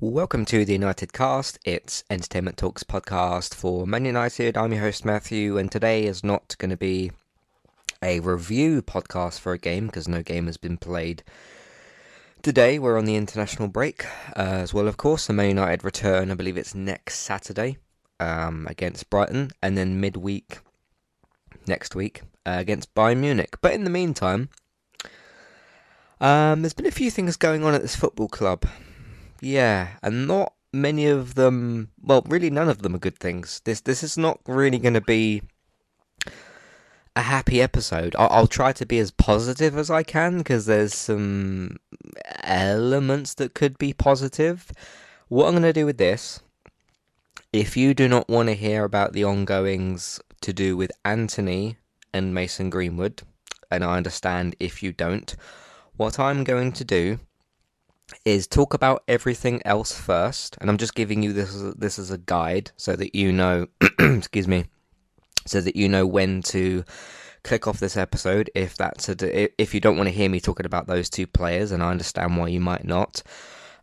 Welcome to the United Cast. It's Entertainment Talks podcast for Man United. I'm your host Matthew, and today is not going to be a review podcast for a game because no game has been played. Today we're on the international break uh, as well, of course. The Man United return, I believe it's next Saturday um, against Brighton, and then midweek next week uh, against Bayern Munich. But in the meantime, um, there's been a few things going on at this football club. Yeah, and not many of them. Well, really, none of them are good things. This this is not really going to be a happy episode. I'll, I'll, try to be as positive as I can because there's some elements that could be positive. What I'm going to do with this, if you do not want to hear about the ongoings to do with Antony and Mason Greenwood, and I understand if you don't, what I'm going to do is talk about everything else first, and I'm just giving you this this as a guide so that you know, excuse me, so that you know when to click off this episode if that's a, if you don't want to hear me talking about those two players, and I understand why you might not.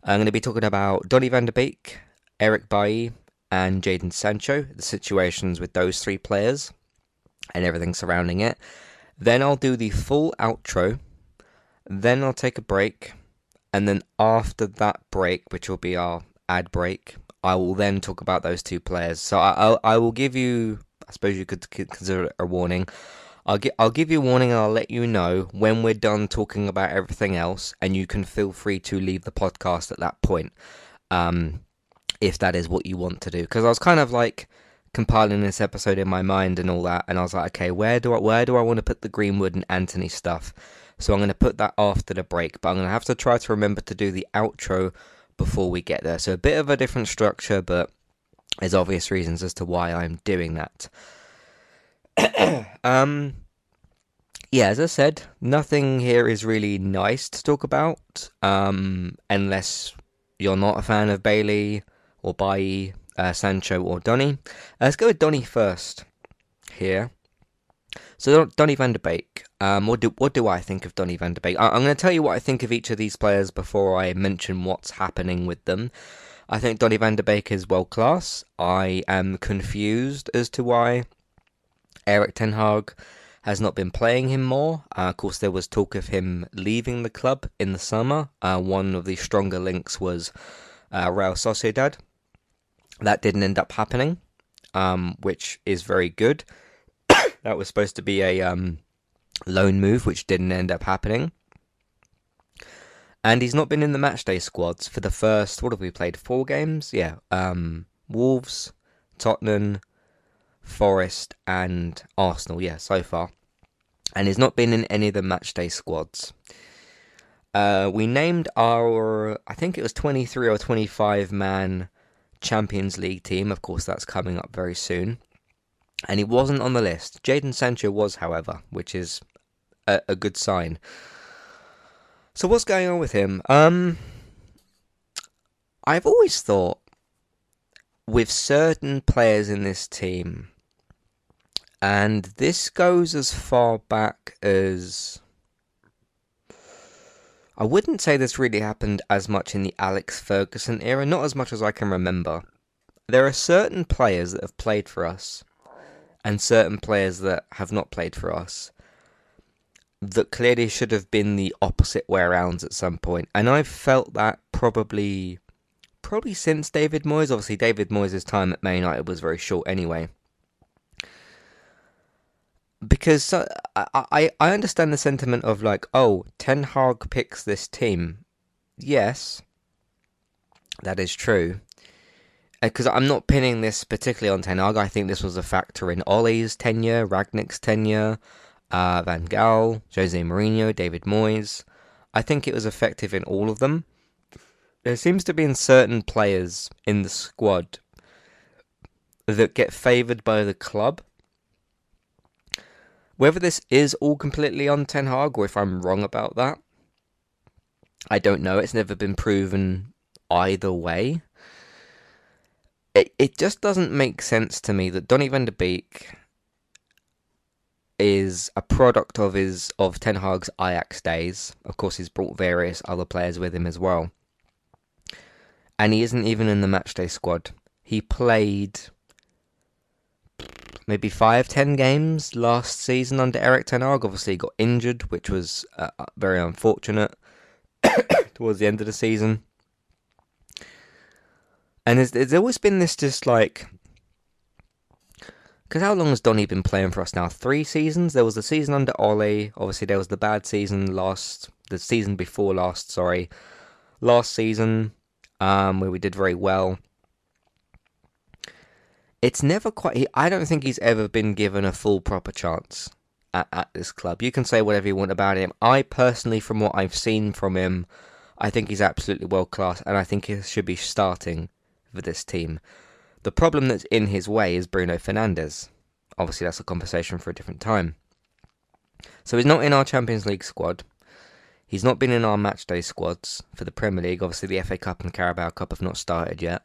I'm going to be talking about Donny van der Beek, Eric Bailly, and Jadon Sancho, the situations with those three players, and everything surrounding it. Then I'll do the full outro. Then I'll take a break and then after that break, which will be our ad break, I will then talk about those two players. So I, I'll, I will give you, I suppose you could consider it a warning. I'll gi- I'll give you a warning and I'll let you know when we're done talking about everything else, and you can feel free to leave the podcast at that point, um, if that is what you want to do. Because I was kind of like compiling this episode in my mind and all that, and I was like, okay, where do I where do I want to put the Greenwood and Antony stuff? So I'm going to put that after the break, but I'm going to have to try to remember to do the outro before we get there. So a bit of a different structure, but there's obvious reasons as to why I'm doing that. um, yeah, as I said, nothing here is really nice to talk about, um, unless you're not a fan of Bailey or Bailly, uh, Sancho or Donny. Uh, let's go with Donny first here. So Donny van der Beek. Um, what do what do I think of Donny van der Beek? I, am going to tell you what I think of each of these players before I mention what's happening with them. I think Donny van der Beek is world class. I am confused as to why Erik Ten Hag has not been playing him more. Uh, of course, there was talk of him leaving the club in the summer. Uh, one of the stronger links was uh, Real Sociedad. That didn't end up happening, um, which is very good. That was supposed to be a um, loan move, which didn't end up happening. And he's not been in the matchday squads for the first, what have we played? Four games? Yeah. Um, Wolves, Tottenham, Forest, and Arsenal. Yeah, so far. And he's not been in any of the matchday squads. Uh, we named our, I think it was 23 or 25 man Champions League team. Of course, that's coming up very soon and he wasn't on the list. Jadon Sancho was, however, which is a, a, good sign. So what's going on with him? Um, I've always thought with certain players in this team, and this goes as far back as. I wouldn't say this really happened as much in the Alex Ferguson era, not as much as I can remember. There are certain players that have played for us and certain players that have not played for us that clearly should have been the opposite way around at some point. And I've felt that probably probably since David Moyes. Obviously, David Moyes' time at Man United was very short anyway. Because uh, I, I understand the sentiment of like, oh, Ten Hag picks this team. Yes, that is true because I'm not pinning this particularly on Ten Hag. I think this was a factor in Ole's tenure, Rangnick's tenure, uh, Van Gaal, Jose Mourinho, David Moyes. I think it was effective in all of them. There seems to be in certain players in the squad that get favoured by the club. Whether this is all completely on Ten Hag or if I'm wrong about that, I don't know. It's never been proven either way it, it just doesn't make sense to me that Donny van de Beek is a product of his of Ten Hag's Ajax days. Of course, he's brought various other players with him as well. and he isn't even in the matchday squad. He played maybe five, ten games last season under Erik Ten Hag. Obviously, he got injured, which was uh, very unfortunate towards the end of the season. And there's, there's always been this just like. Because how long has Donny been playing for us now? Three seasons? There was the season under Ole. Obviously, there was the bad season last. The season before last, sorry. Last season, um, where we did very well. It's never quite. I don't think he's ever been given a full proper chance at, at this club. You can say whatever you want about him. I personally, from what I've seen from him, I think he's absolutely world class, and I think he should be starting this team. The problem that's in his way is Bruno Fernandes. Obviously, that's a conversation for a different time. So he's not in our Champions League squad. He's not been in our matchday squads for the Premier League. Obviously, the FA Cup and Carabao Cup have not started yet.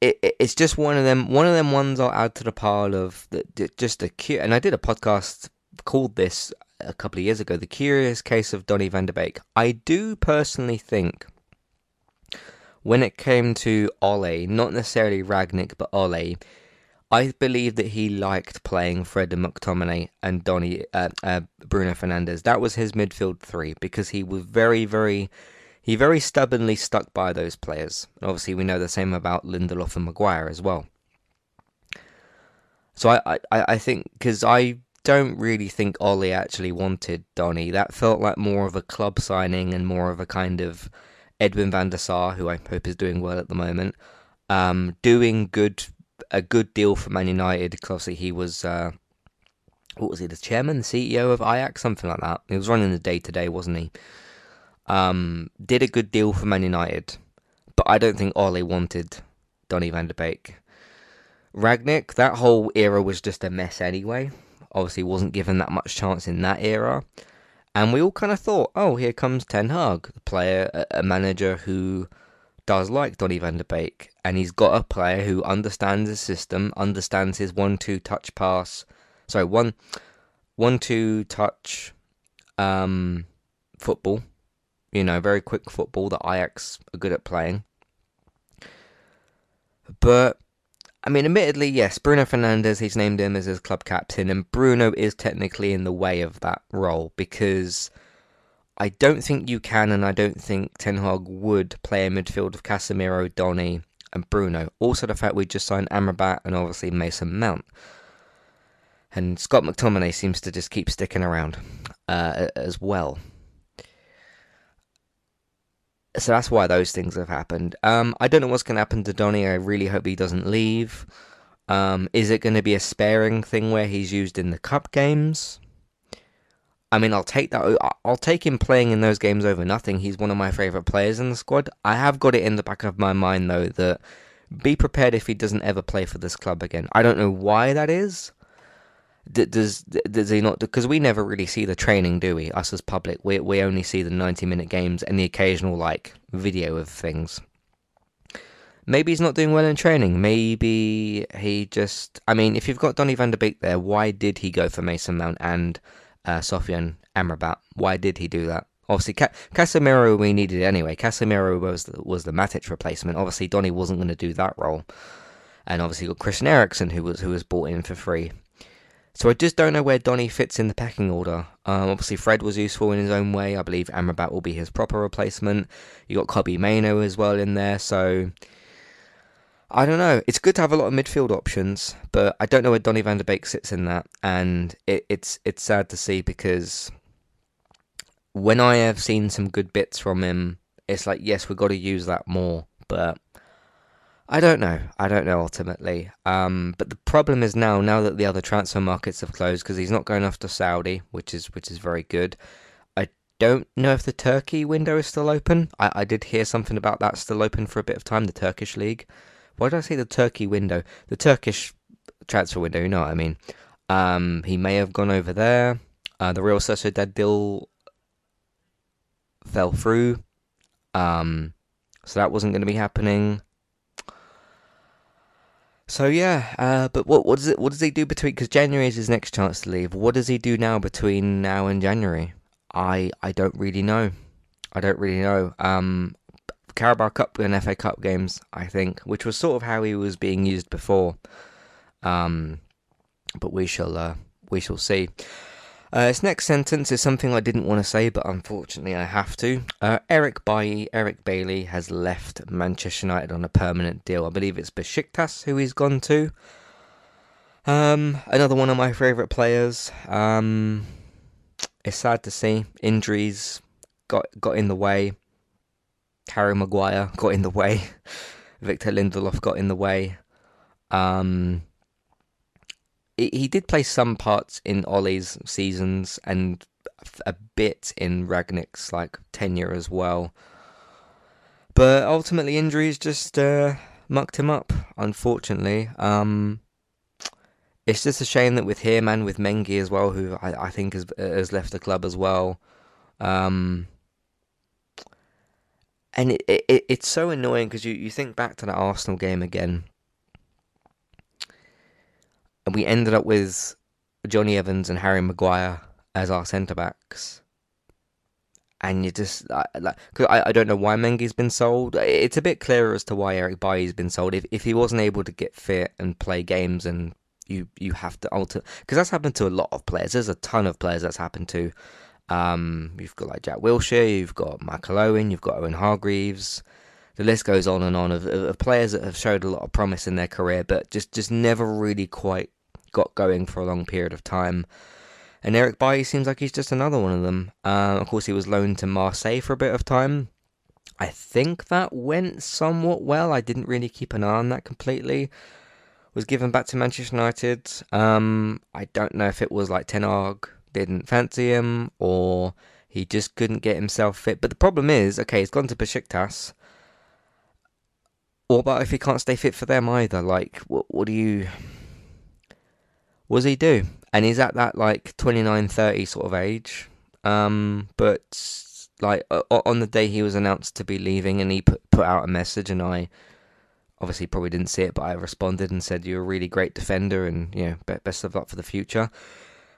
It, it, it's just one of them. One of them ones I'll add to the pile of the, just a cute. And I did a podcast called this a couple of years ago, "The Curious Case of Donny Van de Beek." I do personally think when it came to Ole, not necessarily Rangnick, but Ole, I believe that he liked playing Fred and McTominay and Donny, uh, uh, Bruno Fernandes. That was his midfield three because he was very, very, he very stubbornly stuck by those players. Obviously, we know the same about Lindelof and Maguire as well. So I, I, I think because I don't really think Ole actually wanted Donny. That felt like more of a club signing and more of a kind of Edwin van der Sar, who I hope is doing well at the moment, um, doing good a good deal for Man United. Obviously he was uh, what was he, the chairman, the CEO of Ajax, something like that. He was running the day to day, wasn't he? Um, did a good deal for Man United, but I don't think Ole wanted Donny van der Beek. Rangnick, that whole era was just a mess anyway. Obviously, wasn't given that much chance in that era. And we all kind of thought, oh, here comes Ten Hag, a player, a, manager who does like Donny van der Beek. And he's got a player who understands the system, understands his one-two touch pass. Sorry, one, one-two touch um, football. You know, very quick football that Ajax are good at playing. But I mean, admittedly, yes, Bruno Fernandes, he's named him as his club captain, and Bruno is technically in the way of that role because I don't think you can, and I don't think Ten Hag would play a midfield of Casemiro, Donny, and Bruno. Also, the fact we just signed Amrabat and obviously Mason Mount. And Scott McTominay seems to just keep sticking around uh, as well so that's why those things have happened. Um, I don't know what's going to happen to Donny. I really hope he doesn't leave. Um, is it going to be a sparing thing where he's used in the cup games? I mean, I'll take that. I'll take him playing in those games over nothing. He's one of my favourite players in the squad. I have got it in the back of my mind though that be prepared if he doesn't ever play for this club again. I don't know why that is does does he not? Because we never really see the training, do we? Us as public, we we only see the ninety minute games and the occasional like video of things. Maybe he's not doing well in training. Maybe he just. I mean, if you've got Donny van der Beek there, why did he go for Mason Mount and uh, Sofyan Amrabat? Why did he do that? Obviously, Ca- Casemiro we needed anyway. Casemiro was the, was the Matic replacement. Obviously, Donny wasn't going to do that role, and obviously got Christian Eriksen who was who was brought in for free. So I just don't know where Donny fits in the pecking order. Um, obviously, Fred was useful in his own way. I believe Amrabat will be his proper replacement. You got Kobbie Mainoo as well in there, so I don't know. It's good to have a lot of midfield options, but I don't know where Donny van der Beek sits in that, and it, it's it's sad to see because when I have seen some good bits from him, it's like yes, we've got to use that more, but I don't know. I don't know ultimately. Um, but the problem is now, now that the other transfer markets have closed, because he's not going off to Saudi, which is which is very good. I don't know if the Turkey window is still open. I, I did hear something about that still open for a bit of time. The Turkish league. Why did I say the Turkey window? The Turkish transfer window. You know what I mean. Um, he may have gone over there. Uh, the Real Sociedad deal fell through. Um, so that wasn't going to be happening. So yeah, uh, but what what does it what does he do between? Because January is his next chance to leave. What does he do now between now and January? I I don't really know. I don't really know. Um, Carabao Cup and FA Cup games, I think, which was sort of how he was being used before. Um, but we shall uh, we shall see. Uh, this next sentence is something I didn't want to say, but unfortunately I have to. Uh, Eric Bailly, Eric Bailly has left Manchester United on a permanent deal. I believe it's Besiktas who he's gone to. Um, another one of my favourite players. Um, it's sad to see injuries got got in the way. Harry Maguire got in the way. Victor Lindelof got in the way. Um, he, did play some parts in Ole's seasons and a bit in Rangnick's like tenure as well. But ultimately, injuries just uh, mucked him up. Unfortunately, um, it's just a shame that with him and with Mengi as well, who I, I think has has left the club as well. Um, and it, it it's so annoying because you, you think back to that Arsenal game again, and we ended up with Jonny Evans and Harry Maguire as our centre backs. And you just like, cause I, I don't know why Mengi's been sold. It's a bit clearer as to why Eric Bailly's been sold. If if he wasn't able to get fit and play games, and you you have to alter because that's happened to a lot of players. There's a ton of players that's happened to. Um, you've got like Jack Wilshere, you've got Michael Owen, you've got Owen Hargreaves. The list goes on and on of, of players that have showed a lot of promise in their career, but just just never really quite got going for a long period of time. And Eric Bailly seems like he's just another one of them. Uh, of course, he was loaned to Marseille for a bit of time. I think that went somewhat well. I didn't really keep an eye on that completely. Was given back to Manchester United. Um, I don't know if it was like Ten Hag didn't fancy him or he just couldn't get himself fit. But the problem is, okay, he's gone to Besiktas. What about if he can't stay fit for them either? Like, what, what do you does he do? And he's at that like 29, 30 sort of age. Um, but like on the day he was announced to be leaving, and he put put out a message, and I obviously probably didn't see it, but I responded and said you're a really great defender, and you know best of luck for the future.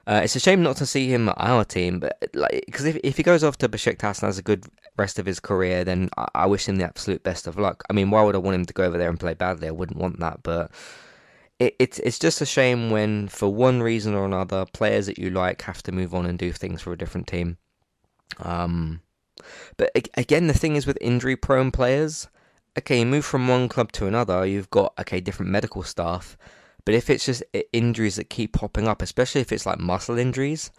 Uh, it's a shame not to see him at our team, but like because if if he goes off to Besiktas and has a good rest of his career, then I, I wish him the absolute best of luck. I mean, why would I want him to go over there and play badly? I wouldn't want that, but it, it's it's just a shame when, for one reason or another, players that you like have to move on and do things for a different team. Um, but again, the thing is with injury-prone players, okay, you move from one club to another, you've got okay different medical staff, but if it's just injuries that keep popping up, especially if it's like muscle injuries,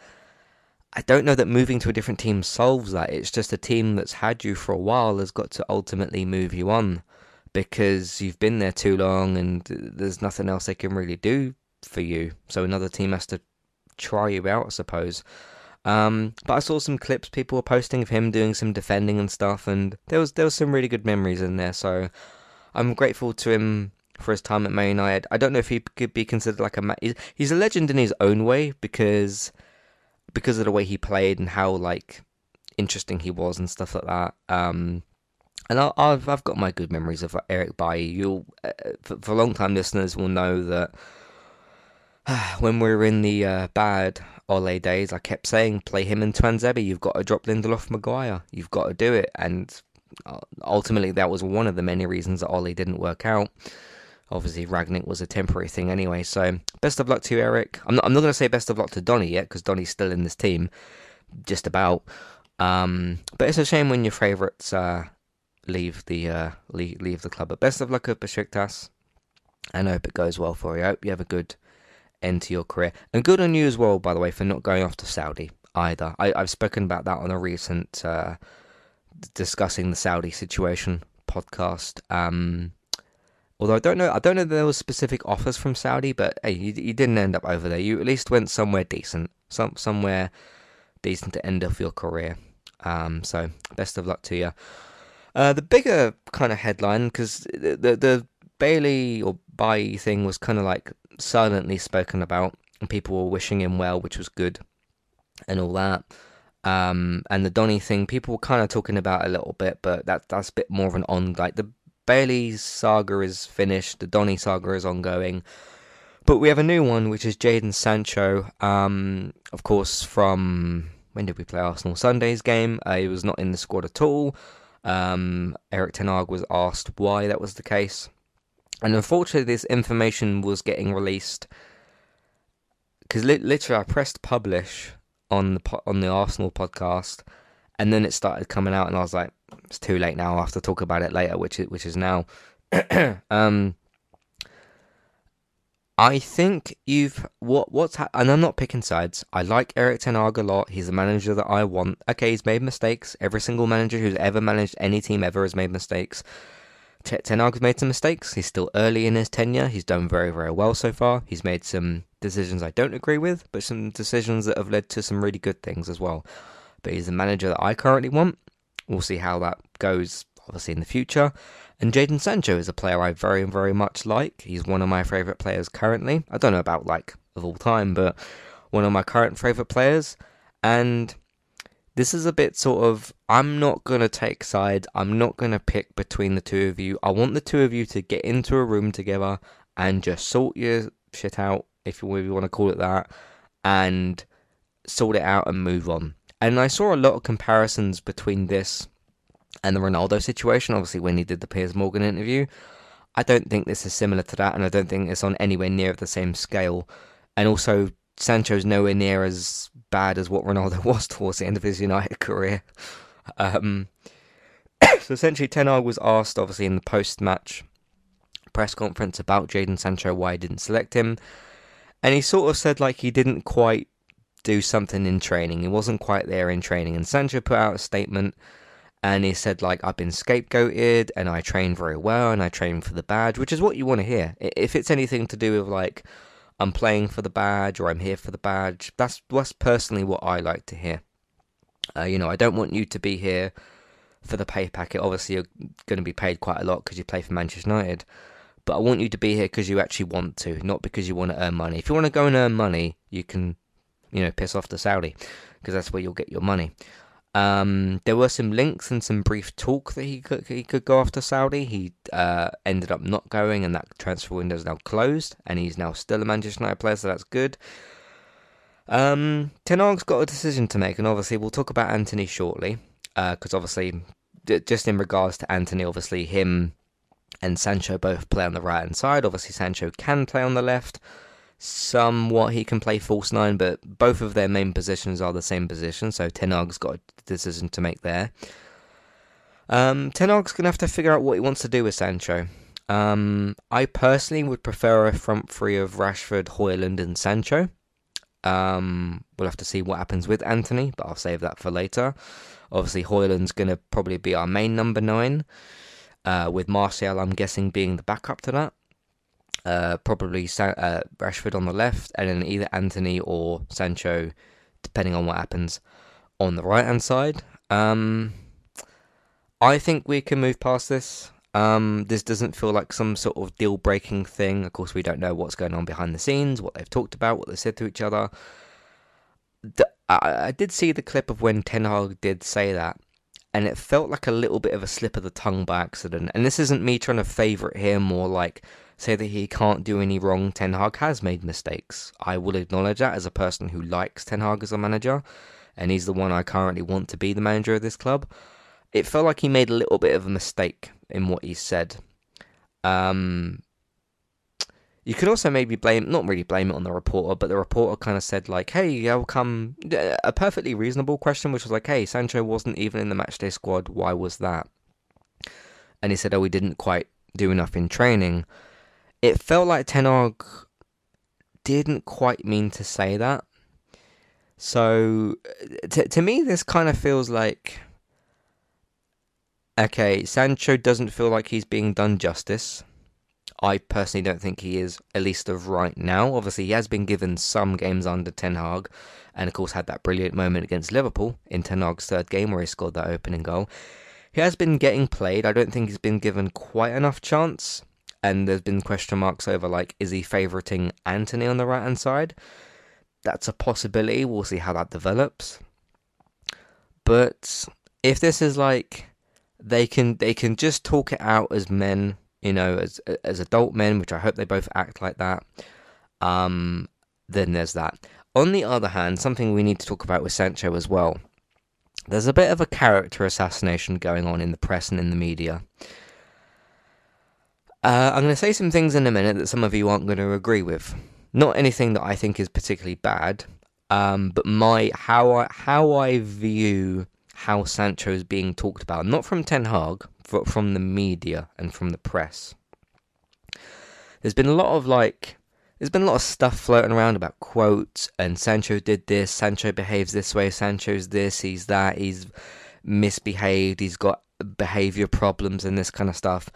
I don't know that moving to a different team solves that. It's just a team that's had you for a while has got to ultimately move you on because you've been there too long and there's nothing else they can really do for you. So another team has to try you out, I suppose. Um, but I saw some clips people were posting of him doing some defending and stuff, and there was there was some really good memories in there. So I'm grateful to him for his time at Man United. I don't know if he could be considered like a he's, he's a legend in his own way because because of the way he played and how like interesting he was and stuff like that. Um, and I, have I've got my good memories of Eric Bailly. You'll uh, for, for long time listeners will know that when we were in the uh, bad Ole days, I kept saying play him and Tuanzebe. You've got to drop Lindelof Maguire. You've got to do it. And uh, ultimately, that was one of the many reasons that Ole didn't work out. Obviously, Rangnick was a temporary thing anyway. So best of luck to Eric. I'm not, I'm not going to say best of luck to Donny yet because Donny's still in this team, just about. Um, but it's a shame when your favourites uh, leave the uh, leave, leave the club. But best of luck at Besiktas, and I hope it goes well for you. I hope you have a good end to your career, and good on you as well, by the way, for not going off to Saudi either. I, have spoken about that on a recent uh, discussing the Saudi situation podcast. Um, although I don't know, I don't know there was specific offers from Saudi, but hey, you, you didn't end up over there. You at least went somewhere decent, some somewhere decent to end off your career. Um, so best of luck to you. Uh, the bigger kind of headline, because the, the, the Bailly or Bailly thing was kind of like silently spoken about, and people were wishing him well, which was good, and all that. Um, and the Donny thing, people were kind of talking about a little bit, but that that's a bit more of an on. Like the Bailey saga is finished, the Donny saga is ongoing. But we have a new one, which is Jaden Sancho. Um, of course, from when did we play Arsenal Sunday's game? Uh, he was not in the squad at all. Um, Erik Ten Hag was asked why that was the case, and unfortunately, this information was getting released because li- literally I pressed publish on the po- on the Arsenal podcast, and then it started coming out, and I was like, it's too late now. I have to talk about it later, which is which is now. um, I think you've what what's ha- and I'm not picking sides. I like Erik Ten Hag a lot. He's the manager that I want. Okay, he's made mistakes. Every single manager who's ever managed any team ever has made mistakes. T- Ten Hag's made some mistakes. He's still early in his tenure. He's done very very well so far. He's made some decisions I don't agree with, but some decisions that have led to some really good things as well. But he's the manager that I currently want. We'll see how that goes, obviously in the future. And Jadon Sancho is a player I very, very much like. He's one of my favourite players currently. I don't know about like of all time, but one of my current favourite players. And this is a bit sort of I'm not gonna take sides. I'm not gonna pick between the two of you. I want the two of you to get into a room together and just sort your shit out, if you want to call it that, and sort it out and move on. And I saw a lot of comparisons between this and the Ronaldo situation, obviously when he did the Piers Morgan interview. I don't think this is similar to that, and I don't think it's on anywhere near the same scale. And also, Sancho's nowhere near as bad as what Ronaldo was towards the end of his United career. Um, so essentially, Ten Hag was asked, obviously, in the post-match press conference about Jadon Sancho, why he didn't select him, and he sort of said like he didn't quite do something in training. He wasn't quite there in training, and Sancho put out a statement and he said like I've been scapegoated and I train very well and I train for the badge, which is what you want to hear. If it's anything to do with like I'm playing for the badge or I'm here for the badge, that's that's personally what I like to hear. Uh, you know, I don't want you to be here for the pay packet. Obviously, you're going to be paid quite a lot because you play for Manchester United. But I want you to be here because you actually want to, not because you want to earn money. If you want to go and earn money, you can, you know, piss off to Saudi because that's where you'll get your money. Um, there were some links and some brief talk that he could he could go after Saudi. He uh, ended up not going, and that transfer window is now closed, and he's now still a Manchester United player, so that's good. Um, Ten Hag's got a decision to make, and obviously we'll talk about Antony shortly, because uh, obviously, d- just in regards to Antony, obviously him and Sancho both play on the right hand side. Obviously, Sancho can play on the left somewhat he can play false nine, but both of their main positions are the same position, so Ten Hag's got a decision to make there. Um, Ten Hag's going to have to figure out what he wants to do with Sancho. Um, I personally would prefer a front three of Rashford, Hojlund, and Sancho. Um, we'll have to see what happens with Antony, but I'll save that for later. Obviously, Hojlund's going to probably be our main number nine, uh, with Martial, I'm guessing, being the backup to that uh, probably uh, Rashford on the left, and then either Antony or Sancho, depending on what happens, on the right hand side. Um, I think we can move past this. Um, this doesn't feel like some sort of deal breaking thing. Of course, we don't know what's going on behind the scenes, what they've talked about, what they said to each other. The, I, I did see the clip of when Ten Hag did say that, and it felt like a little bit of a slip of the tongue by accident. And this isn't me trying to favourite him or like say that he can't do any wrong. Ten Hag has made mistakes. I will acknowledge that as a person who likes Ten Hag as a manager, and he's the one I currently want to be the manager of this club. It felt like he made a little bit of a mistake in what he said. Um, you could also maybe blame, not really blame it on the reporter, but the reporter kind of said, like, hey, how come, a perfectly reasonable question, which was like, hey, Sancho wasn't even in the matchday squad, why was that? And he said, oh, we didn't quite do enough in training it felt like Ten Hag didn't quite mean to say that. So, to, to me, this kind of feels like okay, Sancho doesn't feel like he's being done justice. I personally don't think he is, at least of right now. Obviously, he has been given some games under Ten Hag, and of course, had that brilliant moment against Liverpool in Ten Hag's third game where he scored that opening goal. He has been getting played. I don't think he's been given quite enough chance and there's been question marks over like is he favoriting Antony on the right hand side? That's a possibility. We'll see how that develops. But if this is like they can they can just talk it out as men, you know, as as adult men, which I hope they both act like that. Um, then there's that. On the other hand, something we need to talk about with Sancho as well there's a bit of a character assassination going on in the press and in the media. Uh, I'm going to say some things in a minute that some of you aren't going to agree with. Not anything that I think is particularly bad, um, but my how I how I view how Sancho is being talked about, not from Ten Hag, but from the media and from the press. There's been a lot of like there's been a lot of stuff floating around about quotes and Sancho did this, Sancho behaves this way, Sancho's this, he's that, he's misbehaved, he's got behavior problems and this kind of stuff.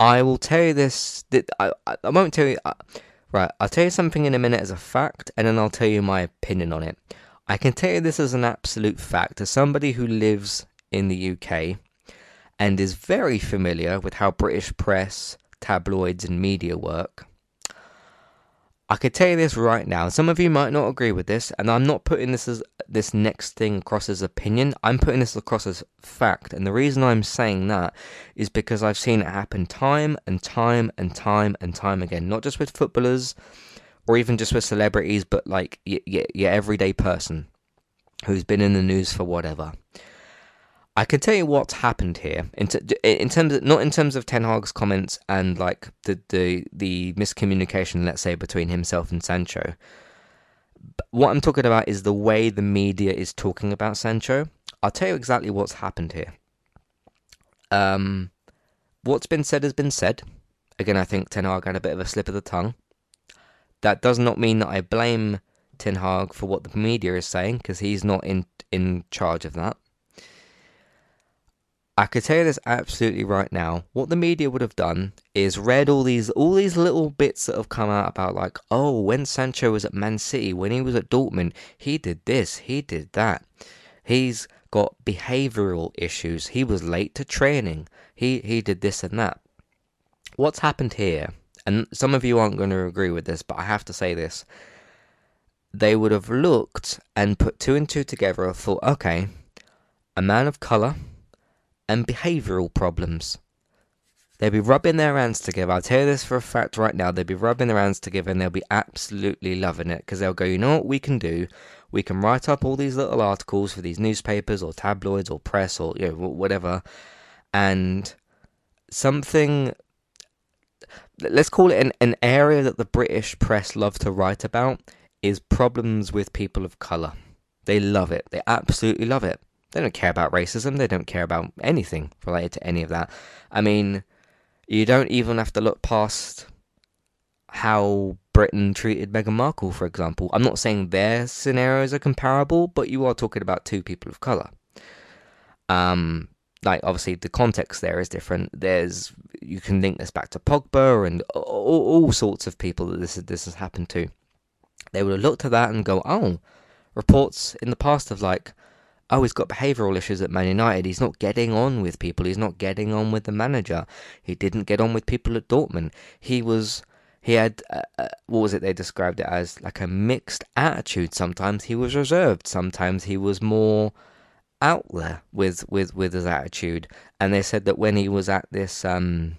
I will tell you this. I, I won't tell you. Uh, right, I'll tell you something in a minute as a fact, and then I'll tell you my opinion on it. I can tell you this as an absolute fact. As somebody who lives in the UK and is very familiar with how British press, tabloids, and media work, I could tell you this right now. Some of you might not agree with this, and I'm not putting this as this next thing across as opinion. I'm putting this across as fact, and the reason I'm saying that is because I've seen it happen time and time and time and time again. Not just with footballers, or even just with celebrities, but like your, your, your everyday person who's been in the news for whatever. I can tell you what's happened here in, t- in terms of not in terms of Ten Hag's comments and like the, the the miscommunication, let's say, between himself and Sancho. But what I'm talking about is the way the media is talking about Sancho. I'll tell you exactly what's happened here. Um, what's been said has been said. Again, I think Ten Hag had a bit of a slip of the tongue. That does not mean that I blame Ten Hag for what the media is saying because he's not in in charge of that. I could tell you this absolutely right now. What the media would have done is read all these all these little bits that have come out about like, oh, when Sancho was at Man City, when he was at Dortmund, he did this, he did that. He's got behavioural issues. He was late to training. He he did this and that. What's happened here? And some of you aren't going to agree with this, but I have to say this. They would have looked and put two and two together and thought, okay, a man of colour and behavioural problems. They'll be rubbing their hands together. I'll tell you this for a fact right now. They'll be rubbing their hands together and they'll be absolutely loving it because they'll go, you know what we can do? We can write up all these little articles for these newspapers or tabloids or press or you know whatever, and something. Let's call it an, an area that the British press love to write about is problems with people of colour. They love it. They absolutely love it. They don't care about racism. They don't care about anything related to any of that. I mean, you don't even have to look past how Britain treated Meghan Markle, for example. I'm not saying their scenarios are comparable, but you are talking about two people of color. Um, like obviously the context there is different. There's you can link this back to Pogba and all, all sorts of people that this this has happened to. They would have looked at that and go, oh, reports in the past of like oh, he's got behavioural issues at Man United. He's not getting on with people. He's not getting on with the manager. He didn't get on with people at Dortmund. He was. He had uh, uh, what was it they described it as like a mixed attitude. Sometimes he was reserved. Sometimes he was more out there with with with his attitude. And they said that when he was at this um,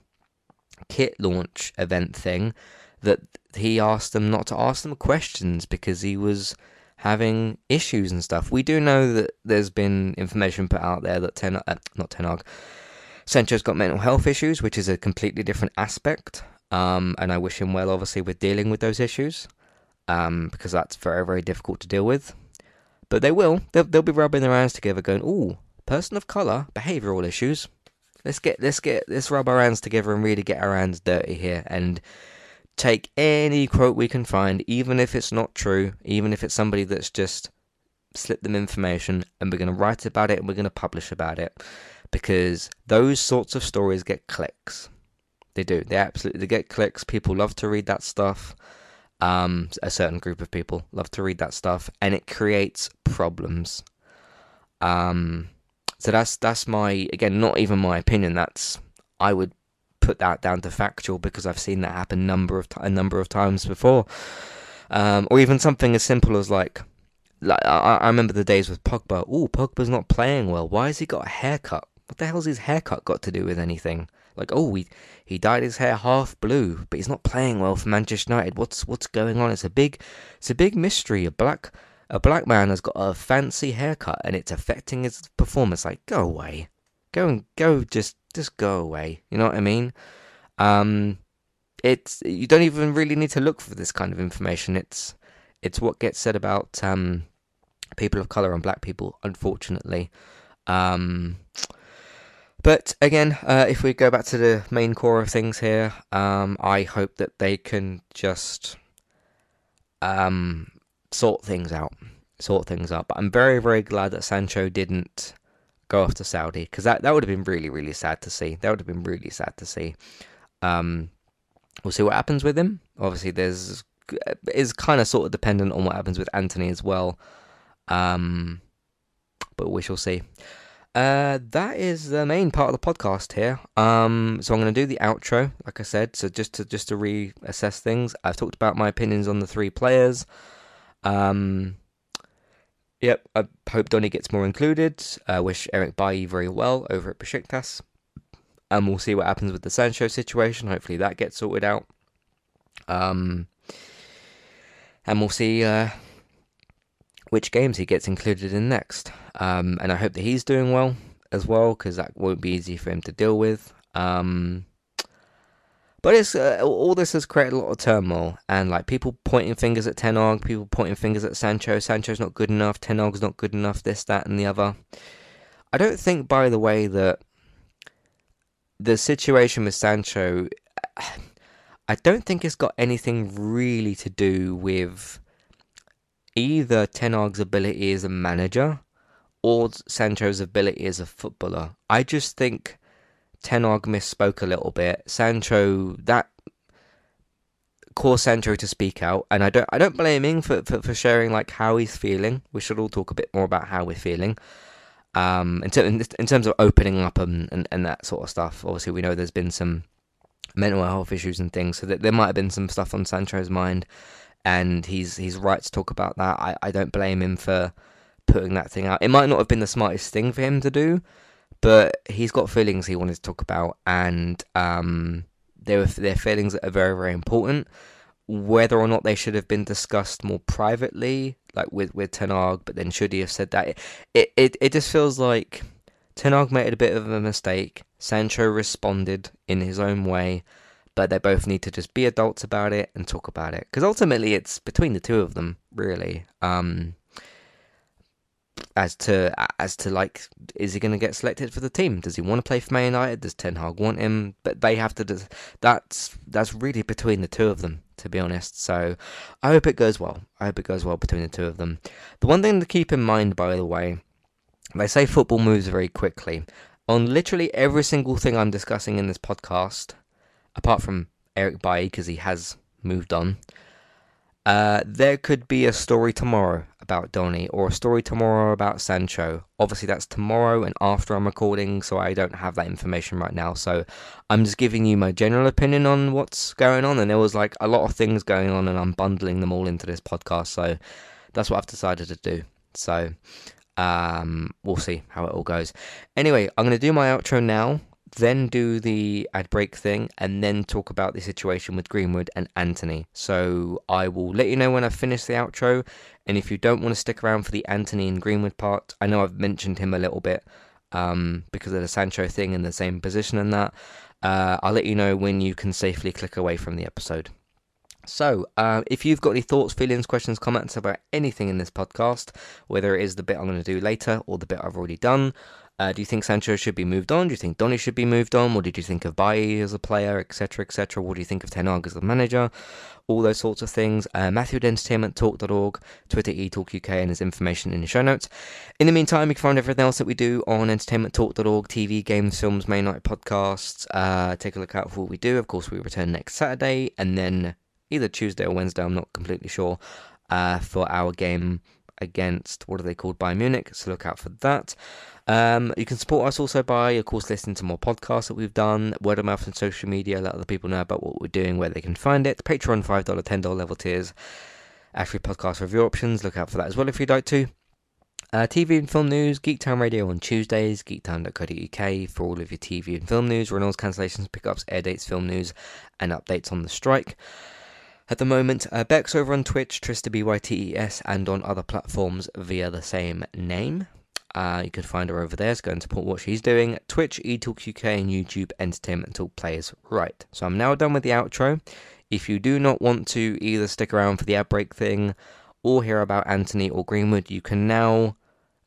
kit launch event thing, that he asked them not to ask them questions because he was having issues and stuff. We do know that there's been information put out there that Ten, uh, not Ten Hag, Sancho's got mental health issues, which is a completely different aspect. Um, and I wish him well, obviously, with dealing with those issues, um, because that's very, very difficult to deal with. But they will. They'll, they'll be rubbing their hands together, going, "Ooh, person of color, behavioural issues. Let's get, let's get, let's rub our hands together and really get our hands dirty here and take any quote we can find, even if it's not true, even if it's somebody that's just slipped them information, and we're going to write about it and we're going to publish about it because those sorts of stories get clicks. They do. They absolutely get clicks. People love to read that stuff. Um, a certain group of people love to read that stuff, and it creates problems. Um, so that's that's my again, not even my opinion. That's I would put that down to factual because I've seen that happen number of t- a number of times before. Um, or even something as simple as like, like I, I remember the days with Pogba. Oh, Pogba's not playing well. Why has he got a haircut? What the hell's his haircut got to do with anything? Like, oh, he he dyed his hair half blue, but he's not playing well for Manchester United. What's what's going on? It's a big, it's a big mystery. A black a black man has got a fancy haircut and it's affecting his performance. Like, go away, go and go, just just go away. You know what I mean? Um, it's you don't even really need to look for this kind of information. It's it's what gets said about um, people of color and black people, unfortunately. Um, but again, uh, if we go back to the main core of things here, um, I hope that they can just um, sort things out, sort things out. But I'm very, very glad that Sancho didn't go off to Saudi because that, that would have been really, really sad to see. That would have been really sad to see. Um, we'll see what happens with him. Obviously, there's is kind of sort of dependent on what happens with Antony as well. Um, but we shall see. Uh, that is the main part of the podcast here. Um, so I'm going to do the outro, like I said. So just to just to reassess things, I've talked about my opinions on the three players. Um, yep, I hope Donny gets more included. I wish Eric Bailly very well over at Besiktas. And we'll see what happens with the Sancho situation. Hopefully that gets sorted out. Um, and we'll see uh, which games he gets included in next. Um, and I hope that he's doing well as well, because that won't be easy for him to deal with. Um, but it's uh, all this has created a lot of turmoil, and like people pointing fingers at Ten Hag, people pointing fingers at Sancho. Sancho's not good enough. Ten Hag's not good enough. This, that, and the other. I don't think, by the way, that the situation with Sancho. I don't think it's got anything really to do with either Ten Hag's ability as a manager or Sancho's ability as a footballer. I just think Ten Hag misspoke a little bit. Sancho that caused Sancho to speak out, and I don't I don't blame him for, for, for sharing like how he's feeling. We should all talk a bit more about how we're feeling. Um, in, ter- in terms of opening up and, and, and that sort of stuff. Obviously, we know there's been some mental health issues and things, so that there might have been some stuff on Sancho's mind, and he's he's right to talk about that. I, I don't blame him for putting that thing out. It might not have been the smartest thing for him to do, but he's got feelings he wanted to talk about, and um, their feelings that are very very important. Whether or not they should have been discussed more privately, like with with Ten Hag, but then should he have said that? It it it just feels like Ten Hag made a bit of a mistake. Sancho responded in his own way, but they both need to just be adults about it and talk about it because ultimately it's between the two of them, really. Um, as to as to like, is he going to get selected for the team? Does he want to play for Man United? Does Ten Hag want him? But they have to. That's that's really between the two of them, to be honest. So I hope it goes well. I hope it goes well between the two of them. The one thing to keep in mind, by the way, they say football moves very quickly. On literally every single thing I'm discussing in this podcast, apart from Eric Bailly because he has moved on, uh, there could be a story tomorrow about Donny or a story tomorrow about Sancho. Obviously, that's tomorrow and after I'm recording, so I don't have that information right now. So I'm just giving you my general opinion on what's going on. And there was like a lot of things going on, and I'm bundling them all into this podcast. So that's what I've decided to do. So um, we'll see how it all goes. Anyway, I'm going to do my outro now then do the ad break thing, and then talk about the situation with Greenwood and Antony. So I will let you know when I've finished the outro, and if you don't want to stick around for the Antony and Greenwood part, I know I've mentioned him a little bit um, because of the Sancho thing in the same position and that. Uh, I'll let you know when you can safely click away from the episode. So, uh, if you've got any thoughts, feelings, questions, comments about anything in this podcast, whether it is the bit I'm going to do later or the bit I've already done, uh, do you think Sancho should be moved on? Do you think Donny should be moved on? What did you think of Bailly as a player, etc., etc.? What do you think of Ten Hag as a manager? All those sorts of things. Uh, Matthew at entertainmenttalk.org, Twitter eTalkUK, and there's information in the show notes. In the meantime, you can find everything else that we do on entertainmenttalk.org, TV, games, films, main night podcasts. Uh, take a look out for what we do. Of course, we return next Saturday, and then either Tuesday or Wednesday, I'm not completely sure, uh, for our game against, what are they called, Bayern Munich. So look out for that. Um, you can support us also by, of course, listening to more podcasts that we've done, word of mouth and social media, let other people know about what we're doing, where they can find it. Patreon, $5, $10 level tiers, actually podcast review options. Look out for that as well if you'd like to. Uh, TV and film news, Geektown Radio on Tuesdays, geektown.co.uk for all of your TV and film news, Reynolds cancellations, pickups, air dates, film news, and updates on the strike. At the moment, uh, Beck's over on Twitch, Trista B-Y-T-E-S, and on other platforms via the same name. Uh, you can find her over there, so go and support what she's doing. Twitch, eTalk UK, and YouTube Entertainment Talk Players Right. So I'm now done with the outro. If you do not want to either stick around for the ad break thing or hear about Antony or Greenwood, you can now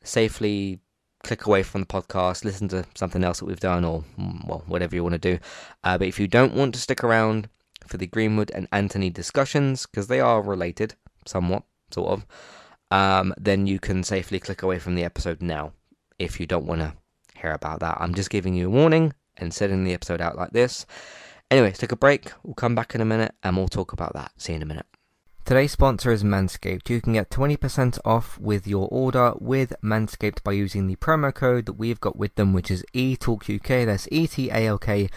safely click away from the podcast, listen to something else that we've done, or mm, well, whatever you want to do. Uh, but if you don't want to stick around for the Greenwood and Antony discussions, because they are related somewhat, sort of, um, then you can safely click away from the episode now if you don't want to hear about that. I'm just giving you a warning and setting the episode out like this. Anyway, take a break. We'll come back in a minute and we'll talk about that. See you in a minute. Today's sponsor is Manscaped. You can get 20% off with your order with Manscaped by using the promo code that we've got with them, which is ETALKUK. That's E T A L K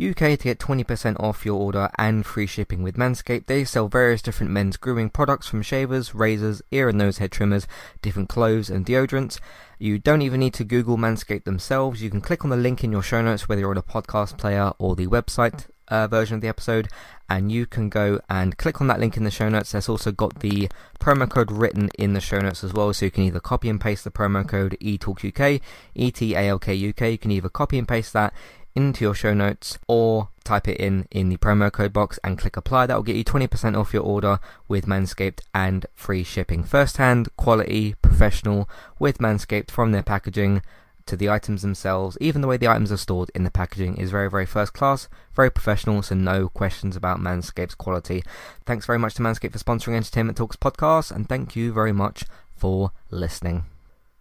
UK to get 20% off your order and free shipping with Manscaped. They sell various different men's grooming products from shavers, razors, ear and nose hair trimmers, different clothes and deodorants. You don't even need to Google Manscaped themselves. You can click on the link in your show notes, whether you're on a podcast player or the website uh, version of the episode, and you can go and click on that link in the show notes. There's also got the promo code written in the show notes as well, so you can either copy and paste the promo code ETALKUK, E-T-A-L-K-U-K. You can either copy and paste that into your show notes or type it in in the promo code box and click apply. That will get you 20% off your order with Manscaped and free shipping. First hand, quality, professional with Manscaped from their packaging to the items themselves. Even the way the items are stored in the packaging is very, very first class, very professional, so no questions about Manscaped's quality. Thanks very much to Manscaped for sponsoring Entertainment Talks podcast, and thank you very much for listening.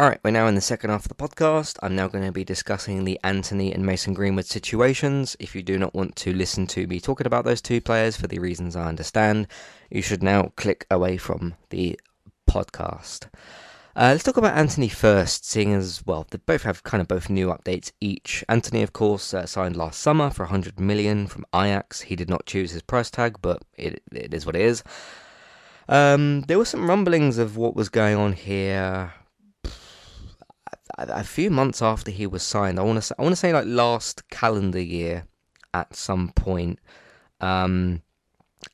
Alright, we're now in the second half of the podcast. I'm now going to be discussing the Antony and Mason Greenwood situations. If you do not want to listen to me talking about those two players for the reasons I understand, you should now click away from the podcast. Uh, let's talk about Antony first, seeing as well they both have kind of both new updates each. Antony, of course, uh, signed last summer for 100 million from Ajax. He did not choose his price tag, but it, it is what it is. Um, there were some rumblings of what was going on here a few months after he was signed. I want to say, I want to say like last calendar year at some point. Um,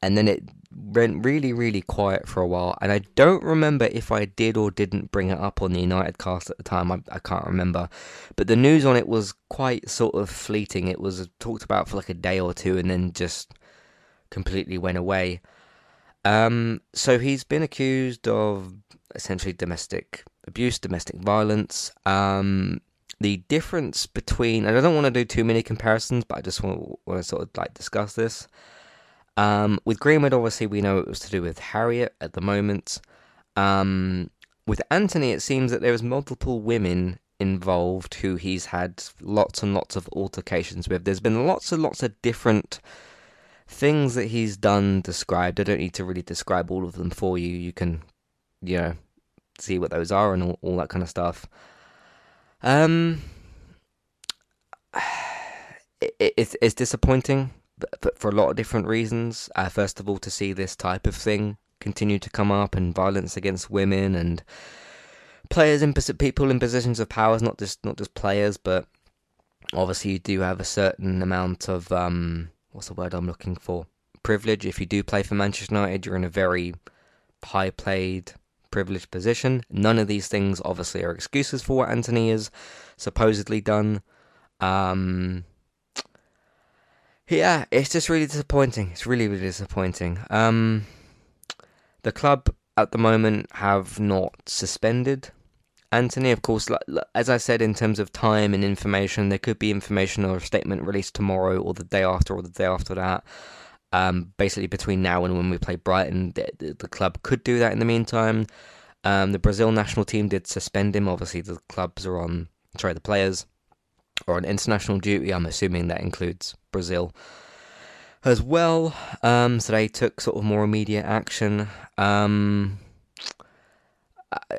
and then it went really, really quiet for a while. And I don't remember if I did or didn't bring it up on the United cast at the time. I, I can't remember. But the news on it was quite sort of fleeting. It was talked about for like a day or two and then just completely went away. Um, so he's been accused of essentially domestic abuse, domestic violence. Um, the difference between, and I don't want to do too many comparisons, but I just want, want to sort of like discuss this. Um, with Greenwood, obviously, we know it was to do with Harriet at the moment. Um, with Antony, it seems that there was multiple women involved who he's had lots and lots of altercations with. There's been lots and lots of different things that he's done described. I don't need to really describe all of them for you. You can, you know, see what those are and all, all that kind of stuff. Um, it, it, it's disappointing, but for a lot of different reasons. Uh, first of all, to see this type of thing continue to come up and violence against women and players in people in positions of power, not just not just players, but obviously you do have a certain amount of um, what's the word I'm looking for? Privilege. If you do play for Manchester United, you're in a very high played, privileged position. None of these things obviously are excuses for what Antony has supposedly done. Um, yeah, it's just really disappointing. It's really, really disappointing. Um, the club at the moment have not suspended Antony. Of course, as I said, in terms of time and information, there could be information or a statement released tomorrow or the day after or the day after that. Um, basically, between now and when we play Brighton, the, the, club could do that in the meantime. Um, the Brazil national team did suspend him. Obviously, the clubs are on, sorry, the players are on international duty. I'm assuming that includes Brazil as well. Um, so they took sort of more immediate action. Um,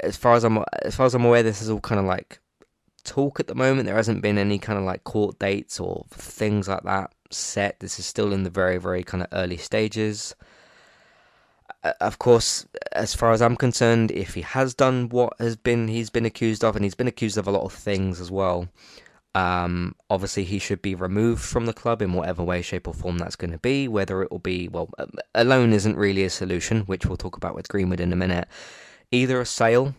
as far as I'm as far as I'm aware, this is all kind of like talk at the moment. There hasn't been any kind of like court dates or things like that set. This is still in the very very kind of early stages. Uh, of course, as far as I'm concerned, if he has done what has been he's been accused of, and he's been accused of a lot of things as well. Um, obviously, he should be removed from the club in whatever way, shape, or form that's going to be. Whether it will be, well, alone isn't really a solution, which we'll talk about with Greenwood in a minute. Either a sale,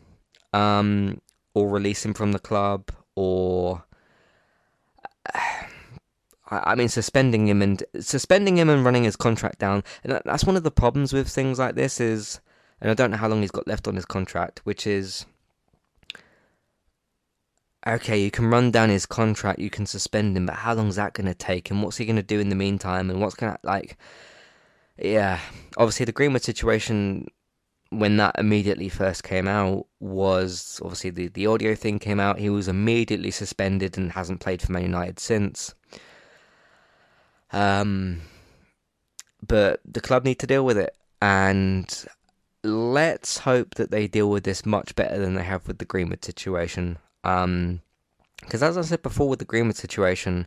um, or release him from the club, or I mean, suspending him and suspending him and running his contract down. And that's one of the problems with things like this is, and I don't know how long he's got left on his contract, which is okay, you can run down his contract, you can suspend him, but how long's that going to take? And what's he going to do in the meantime? And what's going to, like, yeah, obviously the Greenwood situation, when that immediately first came out, was obviously the, the audio thing came out. He was immediately suspended and hasn't played for Man United since. Um, but the club need to deal with it. And let's hope that they deal with this much better than they have with the Greenwood situation. Um, because as I said before with the Greenwood situation,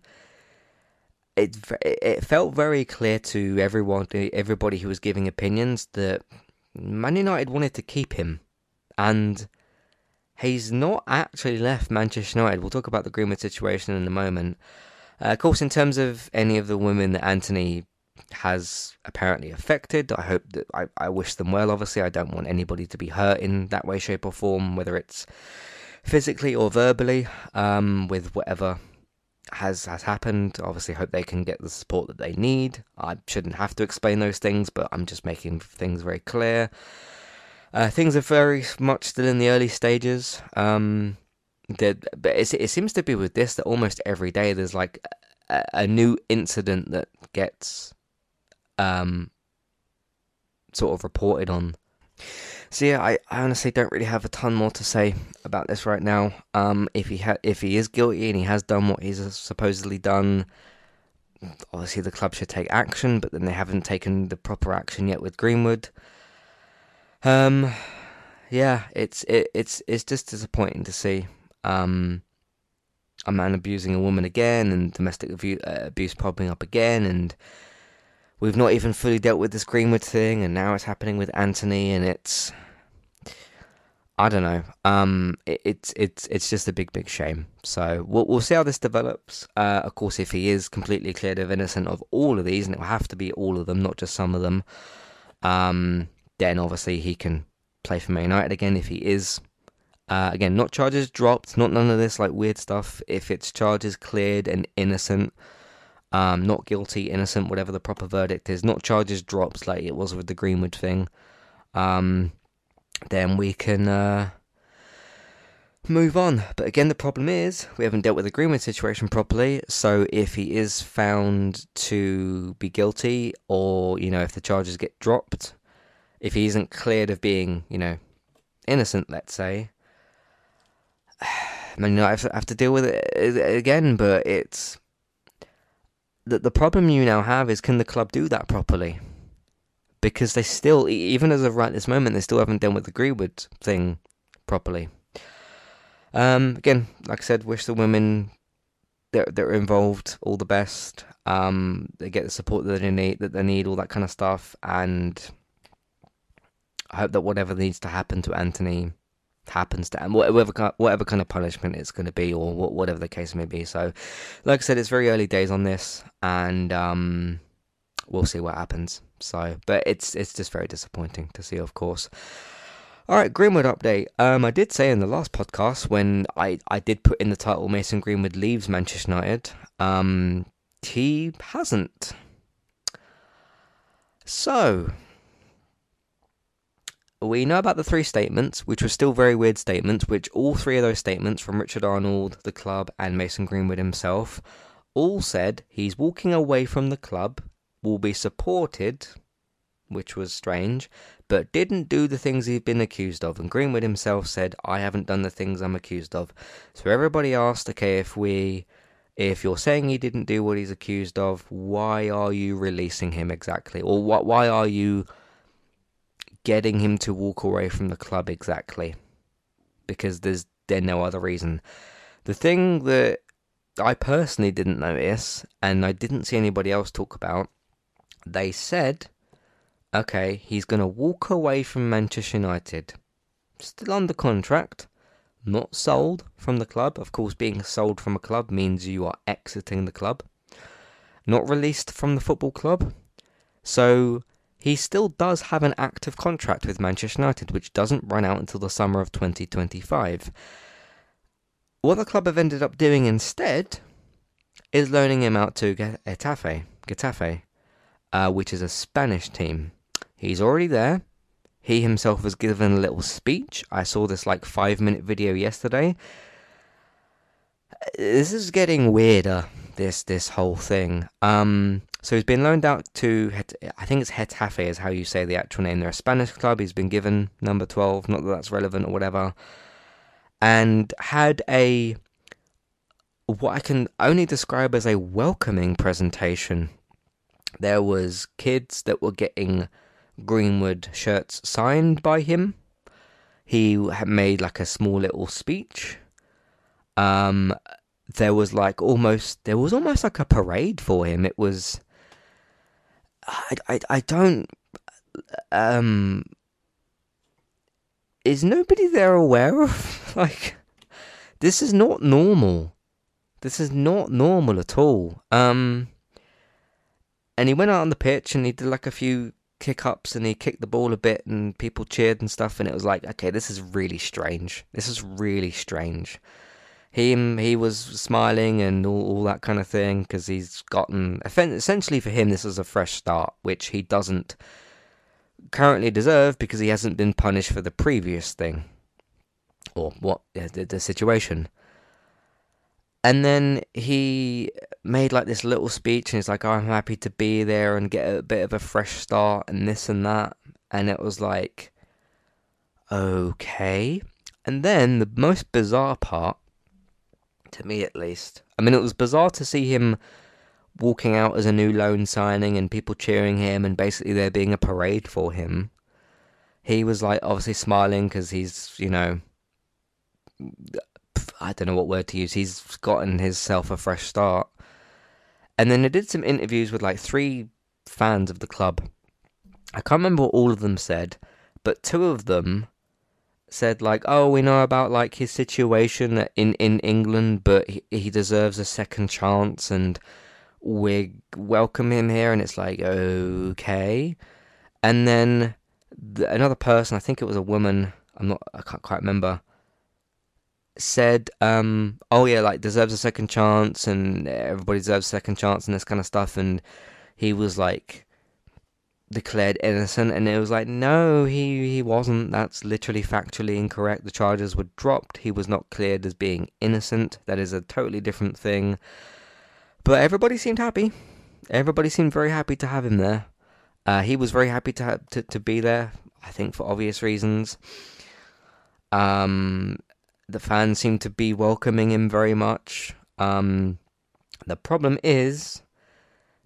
it it felt very clear to everyone, everybody who was giving opinions that Man United wanted to keep him, and he's not actually left Manchester United. We'll talk about the Greenwood situation in a moment. Uh, of course, in terms of any of the women that Antony has apparently affected, I hope that I, I wish them well. Obviously, I don't want anybody to be hurt in that way, shape, or form, whether it's physically or verbally um, with whatever has has happened. Obviously, hope they can get the support that they need. I shouldn't have to explain those things, but I'm just making things very clear. Uh, things are very much still in the early stages. Um, but it seems to be with this that almost every day there's like a, a new incident that gets um, sort of reported on. So yeah, I, I honestly don't really have a ton more to say about this right now. Um, if he ha- if he is guilty and he has done what he's supposedly done, obviously the club should take action. But then they haven't taken the proper action yet with Greenwood. Um, yeah, it's it, it's it's just disappointing to see. Um, a man abusing a woman again and domestic abuse, uh, abuse popping up again and we've not even fully dealt with this Greenwood thing, and now it's happening with Antony, and it's I don't know. Um, it, it's it's it's just a big big shame. So we'll we'll see how this develops. Uh, of course, if he is completely cleared of innocent of all of these, and it will have to be all of them, not just some of them, um, then obviously he can play for Man United again. If he is. Uh, again, not charges dropped, not none of this like weird stuff. If it's charges cleared and innocent, um, not guilty, innocent, whatever the proper verdict is, not charges dropped like it was with the Greenwood thing, um, then we can uh, move on. But again, the problem is we haven't dealt with the Greenwood situation properly. So if he is found to be guilty, or you know, if the charges get dropped, if he isn't cleared of being, you know, innocent, let's say. Man I have to deal with it again, but it's the the problem you now have is can the club do that properly? Because they still, even as of right this moment, they still haven't done with the Greenwood thing properly. Um, again, like I said, wish the women that that are involved all the best. Um, they get the support that they need, that they need, all that kind of stuff, and I hope that whatever needs to happen to Antony happens to him, whatever whatever kind of punishment it's going to be, or whatever the case may be. So, like I said, it's very early days on this, and um, we'll see what happens. So, but it's it's just very disappointing to see, of course. All right, Greenwood update. Um, I did say in the last podcast when I, I did put in the title Mason Greenwood leaves Manchester United. Um, he hasn't. So we know about the three statements, which were still very weird statements, which all three of those statements from Richard Arnold, the club, and Mason Greenwood himself all said he's walking away from the club, will be supported, which was strange, but didn't do the things he'd been accused of. And Greenwood himself said, I haven't done the things I'm accused of. So everybody asked, okay, if we. If you're saying he didn't do what he's accused of, why are you releasing him exactly? Or what, why are you getting him to walk away from the club exactly? Because there's there no other reason. The thing that I personally didn't notice, and I didn't see anybody else talk about, they said okay, he's going to walk away from Manchester United. Still under contract, not sold from the club. Of course, being sold from a club means you are exiting the club. Not released from the football club. So he still does have an active contract with Manchester United, which doesn't run out until the summer of 2025. What the club have ended up doing instead is loaning him out to Getafe, Getafe, uh, which is a Spanish team. He's already there. He himself was given a little speech. I saw this like five minute video yesterday. This is getting weirder. This this whole thing. Um, so he's been loaned out to I think it's Getafe is how you say the actual name. They're a Spanish club. He's been given number twelve. Not that that's relevant or whatever. And had a what I can only describe as a welcoming presentation. There was kids that were getting Greenwood shirts signed by him. He had made like a small little speech. Um, there was like almost there was almost like a parade for him. It was. I, I, I don't. Um. Is nobody there aware of like this is not normal. This is not normal at all. Um. And he went out on the pitch and he did like a few kick ups and he kicked the ball a bit and people cheered and stuff and it was like okay this is really strange this is really strange him he was smiling and all, all that kind of thing because he's gotten essentially for him this is a fresh start which he doesn't currently deserve because he hasn't been punished for the previous thing or what the, the situation and then he made like this little speech and he's like, oh, I'm happy to be there and get a bit of a fresh start and this and that. And it was like, okay. And then the most bizarre part, to me at least, I mean, it was bizarre to see him walking out as a new loan signing and people cheering him and basically there being a parade for him. He was like obviously smiling because he's, you know, I don't know what word to use. He's gotten himself a fresh start. And then I did some interviews with like three fans of the club. I can't remember what all of them said, but two of them said like, "Oh, we know about like his situation in in England, but he, he deserves a second chance, and we welcome him here." And it's like, okay. And then the, another person, I think it was a woman. I'm not. I can't quite remember said, um, "Oh yeah, like deserves a second chance, and everybody deserves a second chance, and this kind of stuff." And he was like declared innocent, and it was like, no, he he wasn't. That's literally factually incorrect. The charges were dropped. He was not cleared as being innocent. That is a totally different thing. But everybody seemed happy. Everybody seemed very happy to have him there. Uh, he was very happy to, to to be there. I think for obvious reasons. Um, the fans seemed to be welcoming him very much. Um, the problem is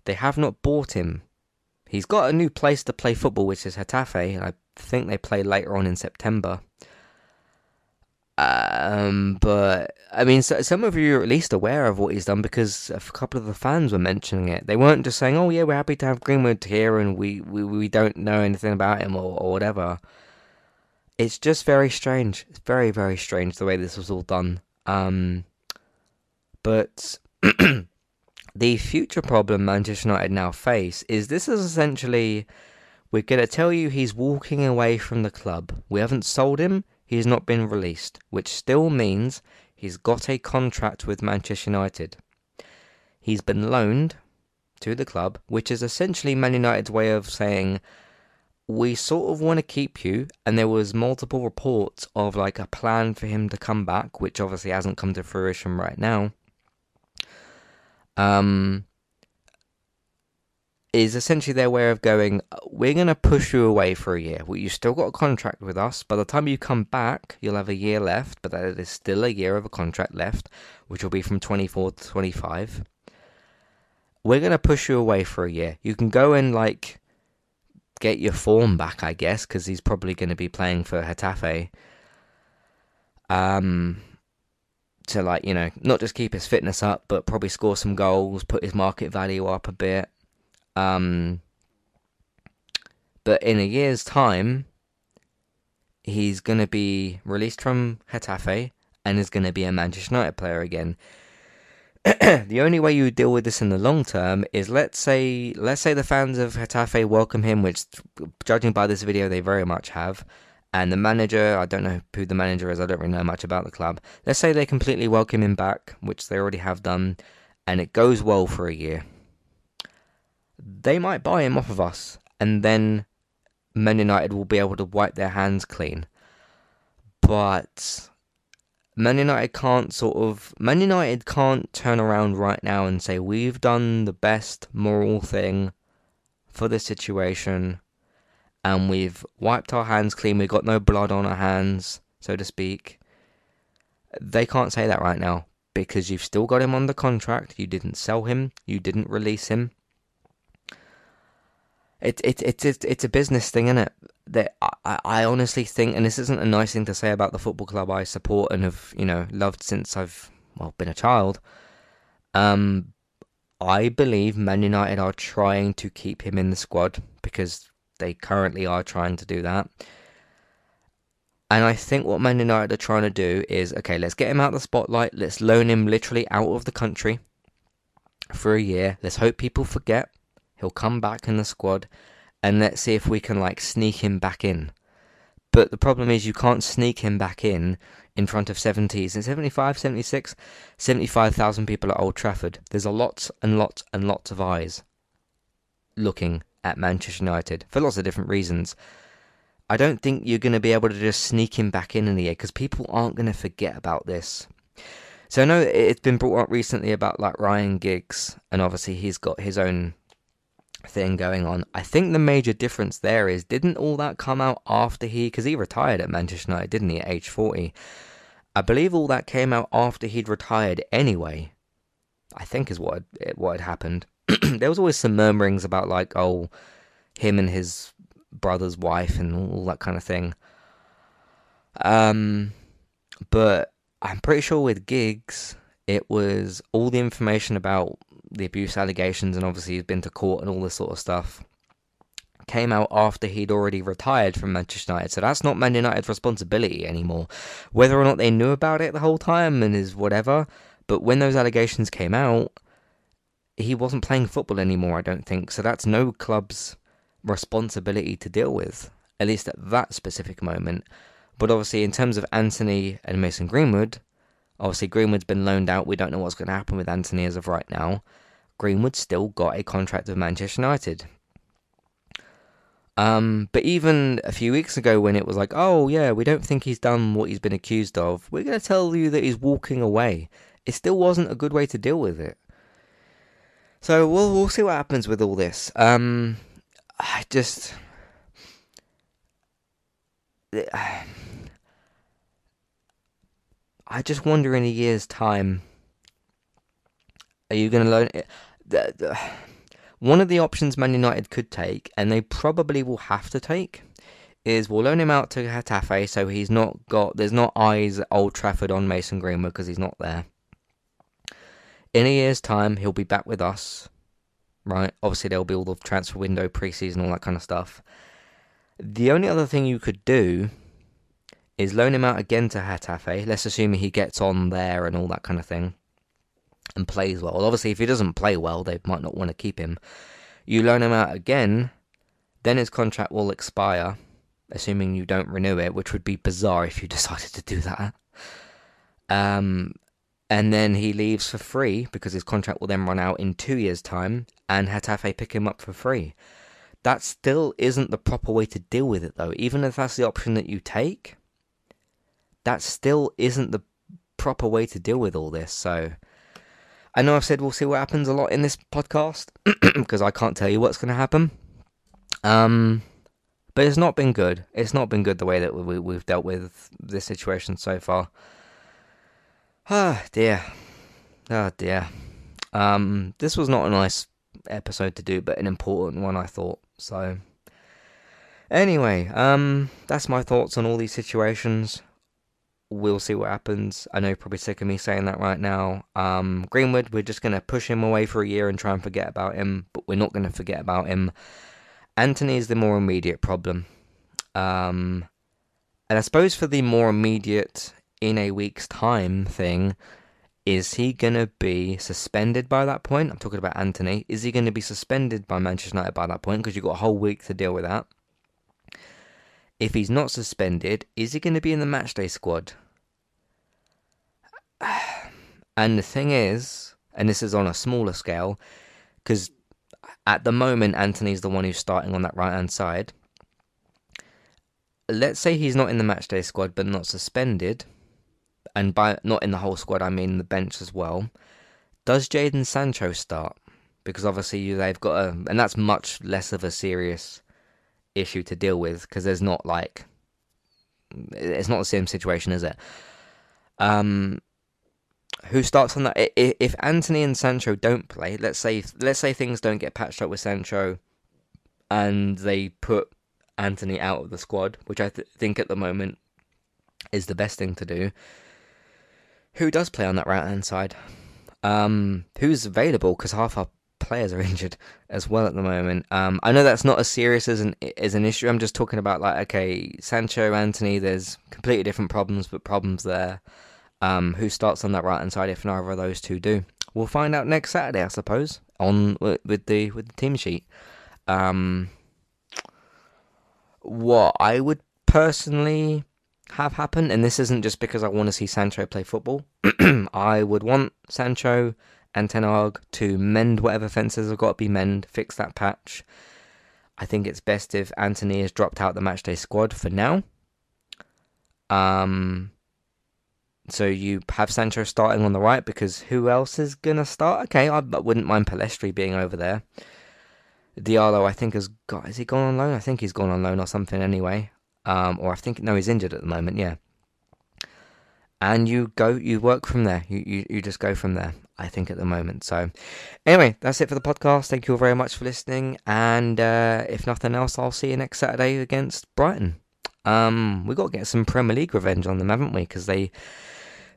they have not bought him. He's got a new place to play football, which is Getafe. I think they play later on in September. Um, but I mean, so, some of you are at least aware of what he's done because a couple of the fans were mentioning it. They weren't just saying, "Oh yeah, we're happy to have Greenwood here, and we we, we don't know anything about him or, or whatever." It's just very strange. It's very very strange the way this was all done. Um, but the future problem Manchester United now face is this is essentially we're going to tell you he's walking away from the club. We haven't sold him he's not been released, which still means he's got a contract with Manchester United. He's been loaned to the club, which is essentially Man United's way of saying we sort of want to keep you and there was multiple reports of like a plan for him to come back which obviously hasn't come to fruition right now um is essentially their way of going, we're going to push you away for a year. Well, you've still got a contract with us. By the time you come back, you'll have a year left, but there is still a year of a contract left, which will be from 24 to 25. We're going to push you away for a year. You can go and, like, get your form back, I guess, because he's probably going to be playing for Getafe. Um, to, like, you know, not just keep his fitness up, but probably score some goals, put his market value up a bit um, but in a year's time, he's going to be released from Getafe and is going to be a Manchester United player again. the only way you deal with this in the long term is let's say let's say the fans of Getafe welcome him, which judging by this video they very much have, and the manager I don't know who the manager is, I don't really know much about the club. Let's say they completely welcome him back, which they already have done, and it goes well for a year they might buy him off of us, and then Man United will be able to wipe their hands clean. But Man United can't sort of Man United can't turn around right now and say we've done the best moral thing for the situation and we've wiped our hands clean, we've got no blood on our hands, so to speak. They can't say that right now because you've still got him under contract, you didn't sell him, you didn't release him it, it, it, it, it's a business thing, isn't it? That I, I honestly think, and this isn't a nice thing to say about the football club I support and have, you know, loved since I've, well, been a child. Um, I believe Man United are trying to keep him in the squad because they currently are trying to do that. And I think what Man United are trying to do is okay, let's get him out of the spotlight. Let's loan him literally out of the country for a year. Let's hope people forget. He'll come back in the squad, and let's see if we can like sneak him back in. But the problem is you can't sneak him back in in front of 70s and 75, 76, 75,000 people at Old Trafford. There's a lot and lots and lots of eyes looking at Manchester United for lots of different reasons. I don't think you're going to be able to just sneak him back in in the year because people aren't going to forget about this. So I know it's been brought up recently about like Ryan Giggs, and obviously he's got his own thing going on. I think the major difference there is didn't all that come out after he because he retired at Manchester United, didn't he, at age forty? I believe all that came out after he'd retired anyway. I think is what what had happened. there was always some murmurings about like oh, him and his brother's wife and all that kind of thing. Um, but I'm pretty sure with Giggs, it was all the information about the abuse allegations, and obviously he's been to court and all this sort of stuff, came out after he'd already retired from Manchester United. So that's not Man United's responsibility anymore. Whether or not they knew about it the whole time and is whatever, but when those allegations came out, he wasn't playing football anymore, I don't think. So that's no club's responsibility to deal with, at least at that specific moment. But obviously, in terms of Antony and Mason Greenwood, obviously Greenwood's been loaned out. We don't know what's going to happen with Antony as of right now. Greenwood still got a contract with Manchester United. Um, but even a few weeks ago, when it was like, oh yeah, we don't think he's done what he's been accused of, we're going to tell you that he's walking away. It still wasn't a good way to deal with it. So we'll we'll see what happens with all this. Um, I just. I just wonder in a year's time, are you going to loan it? One of the options Man United could take, and they probably will have to take, is we'll loan him out to Getafe so he's not got, there's not eyes at Old Trafford on Mason Greenwood because he's not there. In a year's time, he'll be back with us, right? Obviously, there'll be all the transfer window, preseason, all that kind of stuff. The only other thing you could do is loan him out again to Getafe. Let's assume he gets on there and all that kind of thing and plays well. Obviously, if he doesn't play well, they might not want to keep him. You loan him out again, then his contract will expire, assuming you don't renew it, which would be bizarre if you decided to do that. Um, and then he leaves for free because his contract will then run out in two years' time, and Getafe pick him up for free. That still isn't the proper way to deal with it, though. Even if that's the option that you take, that still isn't the proper way to deal with all this. So I know I've said we'll see what happens a lot in this podcast because I can't tell you what's going to happen. Um, but it's not been good. It's not been good the way that we, we've dealt with this situation so far. Ah, dear. Oh, dear. Um, this was not a nice episode to do, but an important one, I thought. So, anyway, um, that's my thoughts on all these situations we'll see what happens. I know you're probably sick of me saying that right now. Um, Greenwood, we're just going to push him away for a year and try and forget about him, but we're not going to forget about him. Antony is the more immediate problem. Um, and I suppose for the more immediate, in a week's time thing, is he going to be suspended by that point? I'm talking about Antony. Is he going to be suspended by Manchester United by that point? Because you've got a whole week to deal with that. If he's not suspended, is he going to be in the matchday squad? And the thing is, and this is on a smaller scale, because at the moment Antony's the one who's starting on that right hand side. Let's say he's not in the matchday squad but not suspended, and by not in the whole squad I mean the bench as well. Does Jadon Sancho start? Because obviously they've got a, and that's much less of a serious issue to deal with because there's not like it's not the same situation, is it? Um, who starts on that? If Antony and Sancho don't play, let's say let's say things don't get patched up with Sancho, and they put Antony out of the squad, which I th- think at the moment is the best thing to do. Who does play on that right hand side? Um, who's available? Because half our players are injured as well at the moment. Um, I know that's not as serious as an as an issue. I'm just talking about like okay, Sancho, Antony. There's completely different problems, but problems there. Um, who starts on that right hand side if neither of those two do? We'll find out next Saturday, I suppose, on with the with the team sheet. Um, what I would personally have happen, and this isn't just because I want to see Sancho play football. I would want Sancho and Ten Hag to mend whatever fences have got to be mend, fix that patch. I think it's best if Antony is dropped out the matchday squad for now. Um, so you have Sancho starting on the right because who else is gonna start? Okay, I, wouldn't mind Pellistri being over there. Diallo, I think has got. Is he gone on loan? I think he's gone on loan or something anyway. Um, or I think no, he's injured at the moment. Yeah. And you go, you work from there. You, you you just go from there. I think at the moment. So, anyway, that's it for the podcast. Thank you all very much for listening. And uh, if nothing else, I'll see you next Saturday against Brighton. Um, we got to get some Premier League revenge on them, haven't we? Because they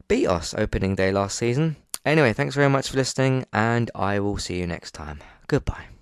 beat us opening day last season. Anyway, thanks very much for listening, and I will see you next time. Goodbye.